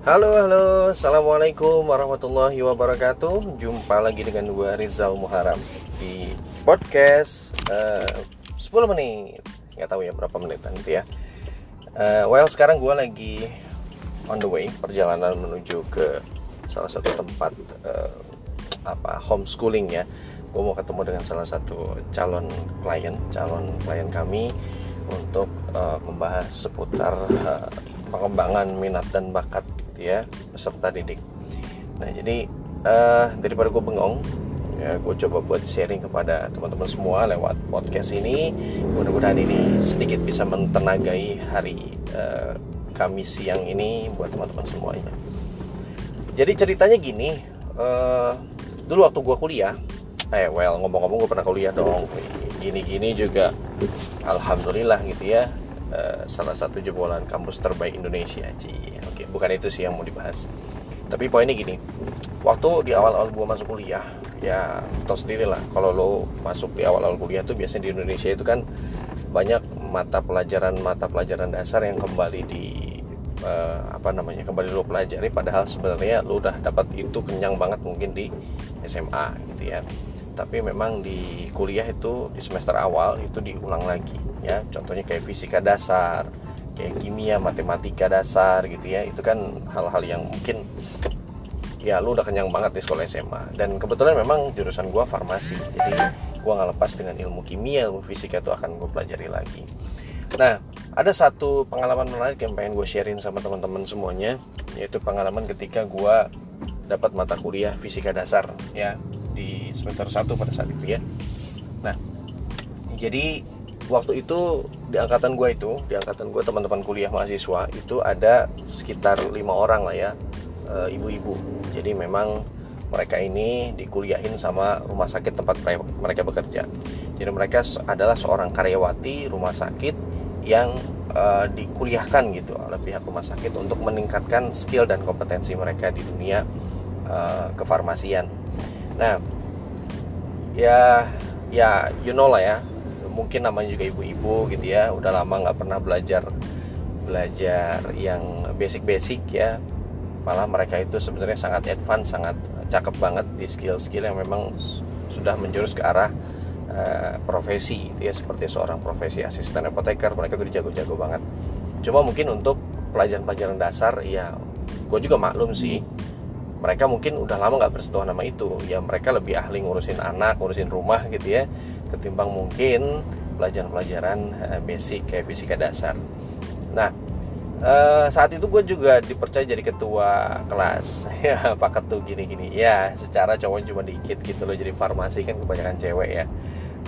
Halo, halo, assalamualaikum warahmatullahi wabarakatuh. Jumpa lagi dengan gue Rizal Muharam di podcast uh, 10 menit. Nggak tahu ya berapa menit nanti ya. Uh, well, sekarang gue lagi on the way perjalanan menuju ke salah satu tempat uh, apa homeschooling ya. Gue mau ketemu dengan salah satu calon klien, calon klien kami untuk uh, membahas seputar uh, pengembangan minat dan bakat ya peserta didik. Nah jadi uh, daripada gue bengong ya gue coba buat sharing kepada teman-teman semua lewat podcast ini. Mudah-mudahan ini sedikit bisa mentenagai hari uh, Kamis siang ini buat teman-teman semuanya. Jadi ceritanya gini uh, dulu waktu gue kuliah eh well ngomong-ngomong gue pernah kuliah dong. Gini-gini juga alhamdulillah gitu ya uh, salah satu jebolan kampus terbaik Indonesia Ci Oke, bukan itu sih yang mau dibahas. Tapi poinnya gini, waktu di awal-awal gue masuk kuliah, ya tau sendiri lah, kalau lo masuk di awal-awal kuliah tuh biasanya di Indonesia itu kan banyak mata pelajaran mata pelajaran dasar yang kembali di uh, apa namanya kembali lo pelajari padahal sebenarnya lo udah dapat itu kenyang banget mungkin di SMA gitu ya tapi memang di kuliah itu di semester awal itu diulang lagi ya. Contohnya kayak fisika dasar kayak kimia matematika dasar gitu ya. Itu kan hal-hal yang mungkin ya lu udah kenyang banget di sekolah SMA dan kebetulan memang jurusan gua farmasi jadi gua nggak lepas dengan ilmu kimia ilmu fisika itu akan gue pelajari lagi. Nah ada satu pengalaman menarik yang pengen gue sharein sama teman-teman semuanya yaitu pengalaman ketika gua dapat mata kuliah fisika dasar ya di semester 1 pada saat itu ya. Nah jadi waktu itu di angkatan gue itu di angkatan gue teman-teman kuliah mahasiswa itu ada sekitar lima orang lah ya e, ibu-ibu. Jadi memang mereka ini dikuliahin sama rumah sakit tempat mereka bekerja. Jadi mereka adalah seorang karyawati rumah sakit yang uh, dikuliahkan gitu oleh pihak rumah sakit untuk meningkatkan skill dan kompetensi mereka di dunia uh, kefarmasian. Nah, ya ya you know lah ya. Mungkin namanya juga ibu-ibu gitu ya. Udah lama nggak pernah belajar belajar yang basic-basic ya. Malah mereka itu sebenarnya sangat advance sangat cakep banget di skill-skill yang memang sudah menjurus ke arah uh, profesi gitu ya. Seperti seorang profesi asisten apoteker mereka tuh jago-jago banget. Cuma mungkin untuk pelajaran-pelajaran dasar ya gue juga maklum sih mereka mungkin udah lama nggak bersentuhan nama itu. Ya mereka lebih ahli ngurusin anak ngurusin rumah gitu ya ketimbang mungkin pelajaran-pelajaran uh, basic kayak fisika dasar. Nah, uh, saat itu gue juga dipercaya jadi ketua kelas. Ya pak ketu gini-gini. Ya secara cowok cuma dikit gitu loh jadi farmasi kan kebanyakan cewek ya.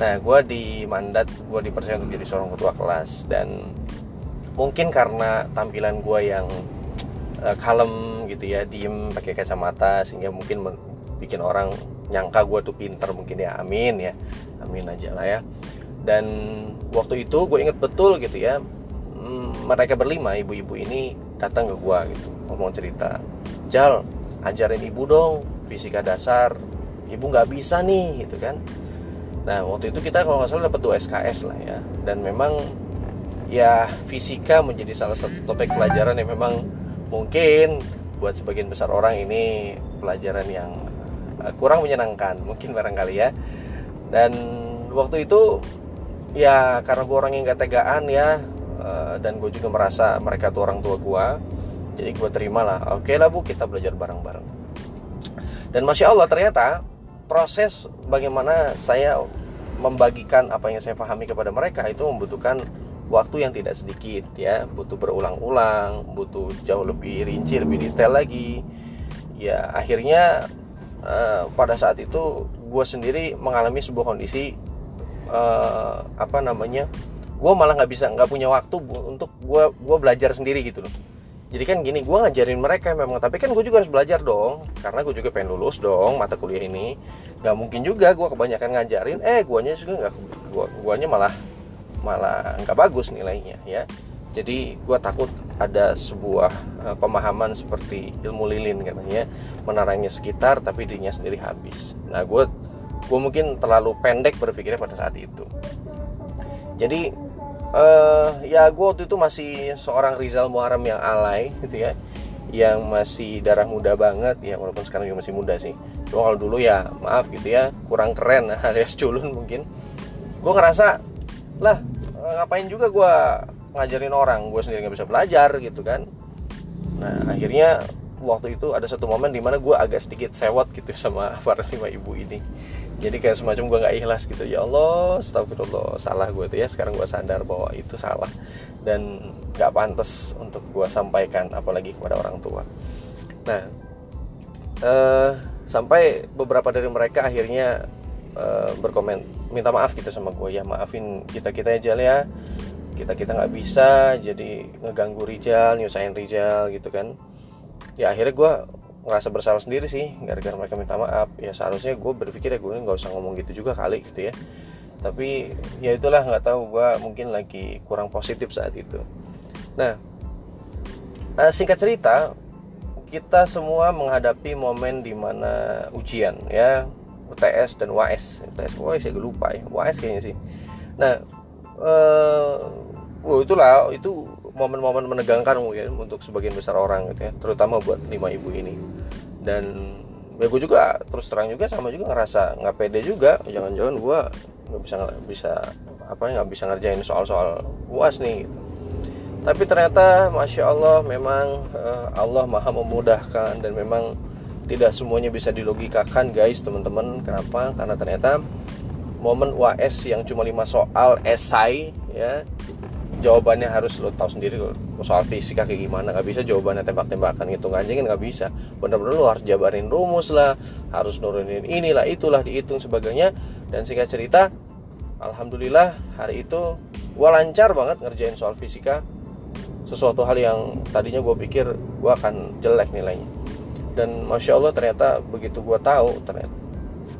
Nah gue di mandat gue dipercaya untuk jadi seorang ketua kelas. Dan mungkin karena tampilan gue yang uh, kalem gitu ya diem pakai kacamata sehingga mungkin bikin orang nyangka gue tuh pinter mungkin ya amin ya amin aja lah ya. Dan waktu itu gue inget betul gitu ya mm, mereka berlima ibu-ibu ini datang ke gue gitu ngomong cerita Jal ajarin ibu dong fisika dasar ibu nggak bisa nih gitu kan. Nah waktu itu kita kalau nggak salah dapat 2 SKS lah ya dan memang ya fisika menjadi salah satu topik pelajaran yang memang mungkin buat sebagian besar orang ini pelajaran yang eh, kurang menyenangkan mungkin barangkali ya. Dan waktu itu ya karena gue orang yang gak tegaan ya uh, dan gue juga merasa mereka tuh orang tua gue jadi gue terima lah oke lah bu kita belajar bareng-bareng. Dan masya allah ternyata proses bagaimana saya membagikan apa yang saya pahami kepada mereka itu membutuhkan waktu yang tidak sedikit ya. Butuh berulang-ulang butuh jauh lebih rinci lebih detail lagi. Ya akhirnya uh, pada saat itu gue sendiri mengalami sebuah kondisi uh, apa namanya gue malah nggak bisa nggak punya waktu untuk gue gue belajar sendiri gitu loh. Jadi kan gini gue ngajarin mereka memang tapi kan gue juga harus belajar dong karena gue juga pengen lulus dong mata kuliah ini. Nggak mungkin juga gue kebanyakan ngajarin eh guanya juga nggak gua guanya malah malah nggak bagus nilainya ya. Jadi gue takut ada sebuah uh, pemahaman seperti ilmu lilin katanya menarangi sekitar tapi dirinya sendiri habis. Nah gue gue mungkin terlalu pendek berpikirnya pada saat itu. Jadi uh, ya gue waktu itu masih seorang Rizal Muharram yang alay gitu ya. Yang masih darah muda banget ya walaupun sekarang juga masih muda sih. Cuma kalau dulu ya maaf gitu ya. Kurang keren alias culun mungkin. Gue ngerasa lah ngapain juga gue ngajarin orang? Gue sendiri nggak bisa belajar gitu kan. Nah akhirnya waktu itu ada satu momen di mana gue agak sedikit sewot gitu sama para lima ibu ini. Jadi kayak semacam gue nggak ikhlas gitu. Ya Allah astagfirullah salah gue tuh ya. Sekarang gue sadar bahwa itu salah. Dan nggak pantas untuk gue sampaikan apalagi kepada orang tua. Nah uh, sampai beberapa dari mereka akhirnya uh, berkomen minta maaf gitu sama gue ya maafin kita kita aja ya. Kita kita nggak bisa jadi ngeganggu Rijal nyusahin Rijal gitu kan. Ya akhirnya gue ngerasa bersalah sendiri sih gara-gara mereka minta maaf. Ya seharusnya gue berpikir ya gue nggak usah ngomong gitu juga kali gitu ya. Tapi ya itulah nggak tahu gue mungkin lagi kurang positif saat itu. Nah uh, singkat cerita kita semua menghadapi momen di mana ujian ya UTS dan UAS UTS UAS ya gue lupa ya. UAS kayaknya sih. Nah uh, oh itulah itu momen-momen menegangkan mungkin untuk sebagian besar orang gitu ya terutama buat lima ibu ini. Dan ya gue juga terus terang juga sama juga ngerasa nggak pede juga. Jangan-jangan gue nggak bisa bisa apa nggak bisa ngerjain soal-soal uas nih gitu. tapi ternyata masya Allah memang uh, Allah maha memudahkan dan memang tidak semuanya bisa dilogikakan guys teman-teman. Kenapa? Karena ternyata momen UAS yang cuma lima soal esai ya jawabannya harus lo tahu sendiri soal fisika kayak gimana. Nggak bisa jawabannya tembak-tembakan ngitung aja kan nggak bisa. Benar-benar lo harus jabarin rumus lah harus nurunin inilah itulah dihitung sebagainya. Dan singkat cerita alhamdulillah hari itu gue lancar banget ngerjain soal fisika. Sesuatu hal yang tadinya gue pikir gue akan jelek nilainya dan masya Allah ternyata begitu gue tahu ternyata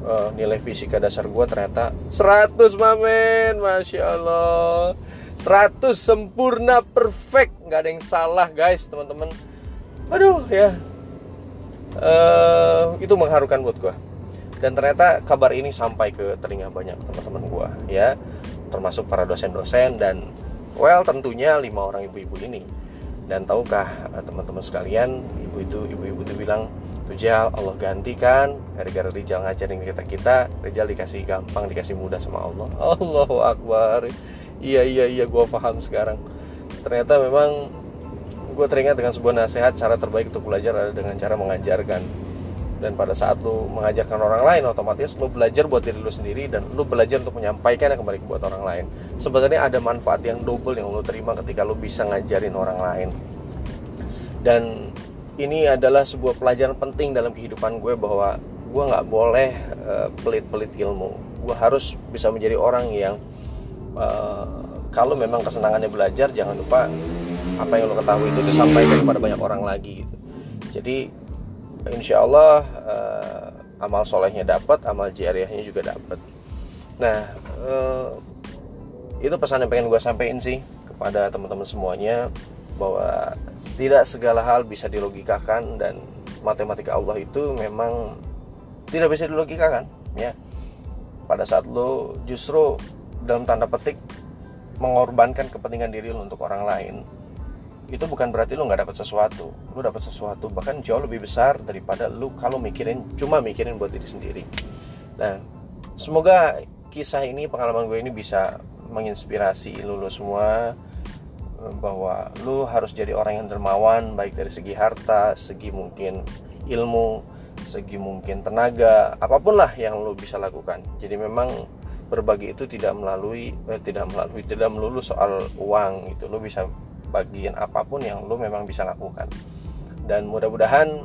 uh, nilai fisika dasar gue ternyata 100 mamen. Masya Allah. 100 sempurna perfect. Nggak ada yang salah guys teman-teman. Aduh ya. Uh, itu mengharukan buat gue dan ternyata kabar ini sampai ke telinga banyak teman-teman gue ya. Termasuk para dosen-dosen dan well tentunya lima orang ibu-ibu ini dan tahukah eh, teman-teman sekalian ibu itu ibu-ibu itu bilang Tujal Allah gantikan. Gara-gara Rijal ngajarin kita kita Rijal dikasih gampang dikasih mudah sama Allah. Allahu Akbar. Iya iya iya gue paham sekarang. Ternyata memang gue teringat dengan sebuah nasihat cara terbaik untuk belajar adalah dengan cara mengajarkan dan pada saat lu mengajarkan orang lain otomatis lu belajar buat diri lu sendiri dan lu belajar untuk menyampaikannya kembali buat orang lain. Sebenarnya ada manfaat yang double yang lu terima ketika lu bisa ngajarin orang lain. Dan ini adalah sebuah pelajaran penting dalam kehidupan gue bahwa gue nggak boleh uh, pelit-pelit ilmu. Gue harus bisa menjadi orang yang uh, kalau memang kesenangannya belajar jangan lupa apa yang lo ketahui itu disampaikan kepada banyak orang lagi gitu. Jadi insya Allah uh, amal solehnya dapat amal jariahnya juga dapat. Nah uh, itu pesan yang pengen gue sampaikan sih kepada teman-teman semuanya bahwa tidak segala hal bisa dilogikakan dan matematika Allah itu memang tidak bisa dilogikakan ya. Pada saat lo justru dalam tanda petik mengorbankan kepentingan diri lo untuk orang lain itu bukan berarti lo nggak dapat sesuatu. Lo dapat sesuatu bahkan jauh lebih besar daripada lo kalau mikirin cuma mikirin buat diri sendiri. Nah semoga kisah ini pengalaman gue ini bisa menginspirasi lo, lo semua eh, bahwa lo harus jadi orang yang dermawan baik dari segi harta segi mungkin ilmu segi mungkin tenaga apa pun lah yang lo bisa lakukan. Jadi memang berbagi itu tidak melalui eh, tidak melalui tidak melulu soal uang itu lo bisa bagian apa pun yang lo memang bisa lakukan. Dan mudah-mudahan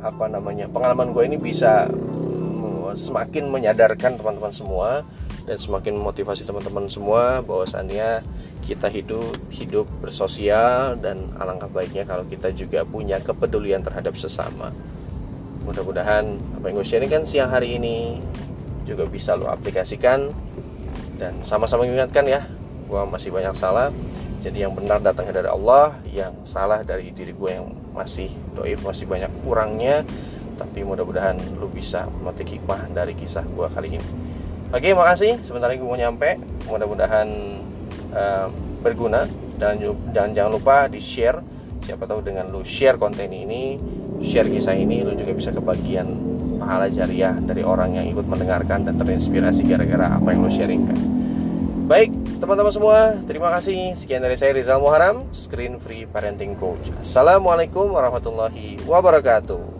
apa namanya pengalaman gue ini bisa mm, semakin menyadarkan teman-teman semua dan semakin motivasi teman-teman semua bahwasannya kita hidup hidup bersosial dan alangkah baiknya kalau kita juga punya kepedulian terhadap sesama. Mudah-mudahan apa yang gue sharing kan siang hari ini juga bisa lo aplikasikan dan sama-sama mengingatkan ya gue masih banyak salah jadi yang benar datangnya dari Allah yang salah dari diri gue yang masih doif masih banyak kurangnya. Tapi mudah-mudahan lu bisa memetik hikmah dari kisah gue kali ini. Oke makasih. Sebentar lagi gue mau nyampe. Mudah-mudahan uh, berguna. Dan jangan jangan lupa di share siapa tahu dengan lu share konten ini share kisah ini lu juga bisa kebagian pahala jariah dari orang yang ikut mendengarkan dan terinspirasi gara-gara apa yang lu sharingkan baik teman-teman semua terima kasih. Sekian dari saya Rizal Muharam Screen Free Parenting Coach. Assalamualaikum warahmatullahi wabarakatuh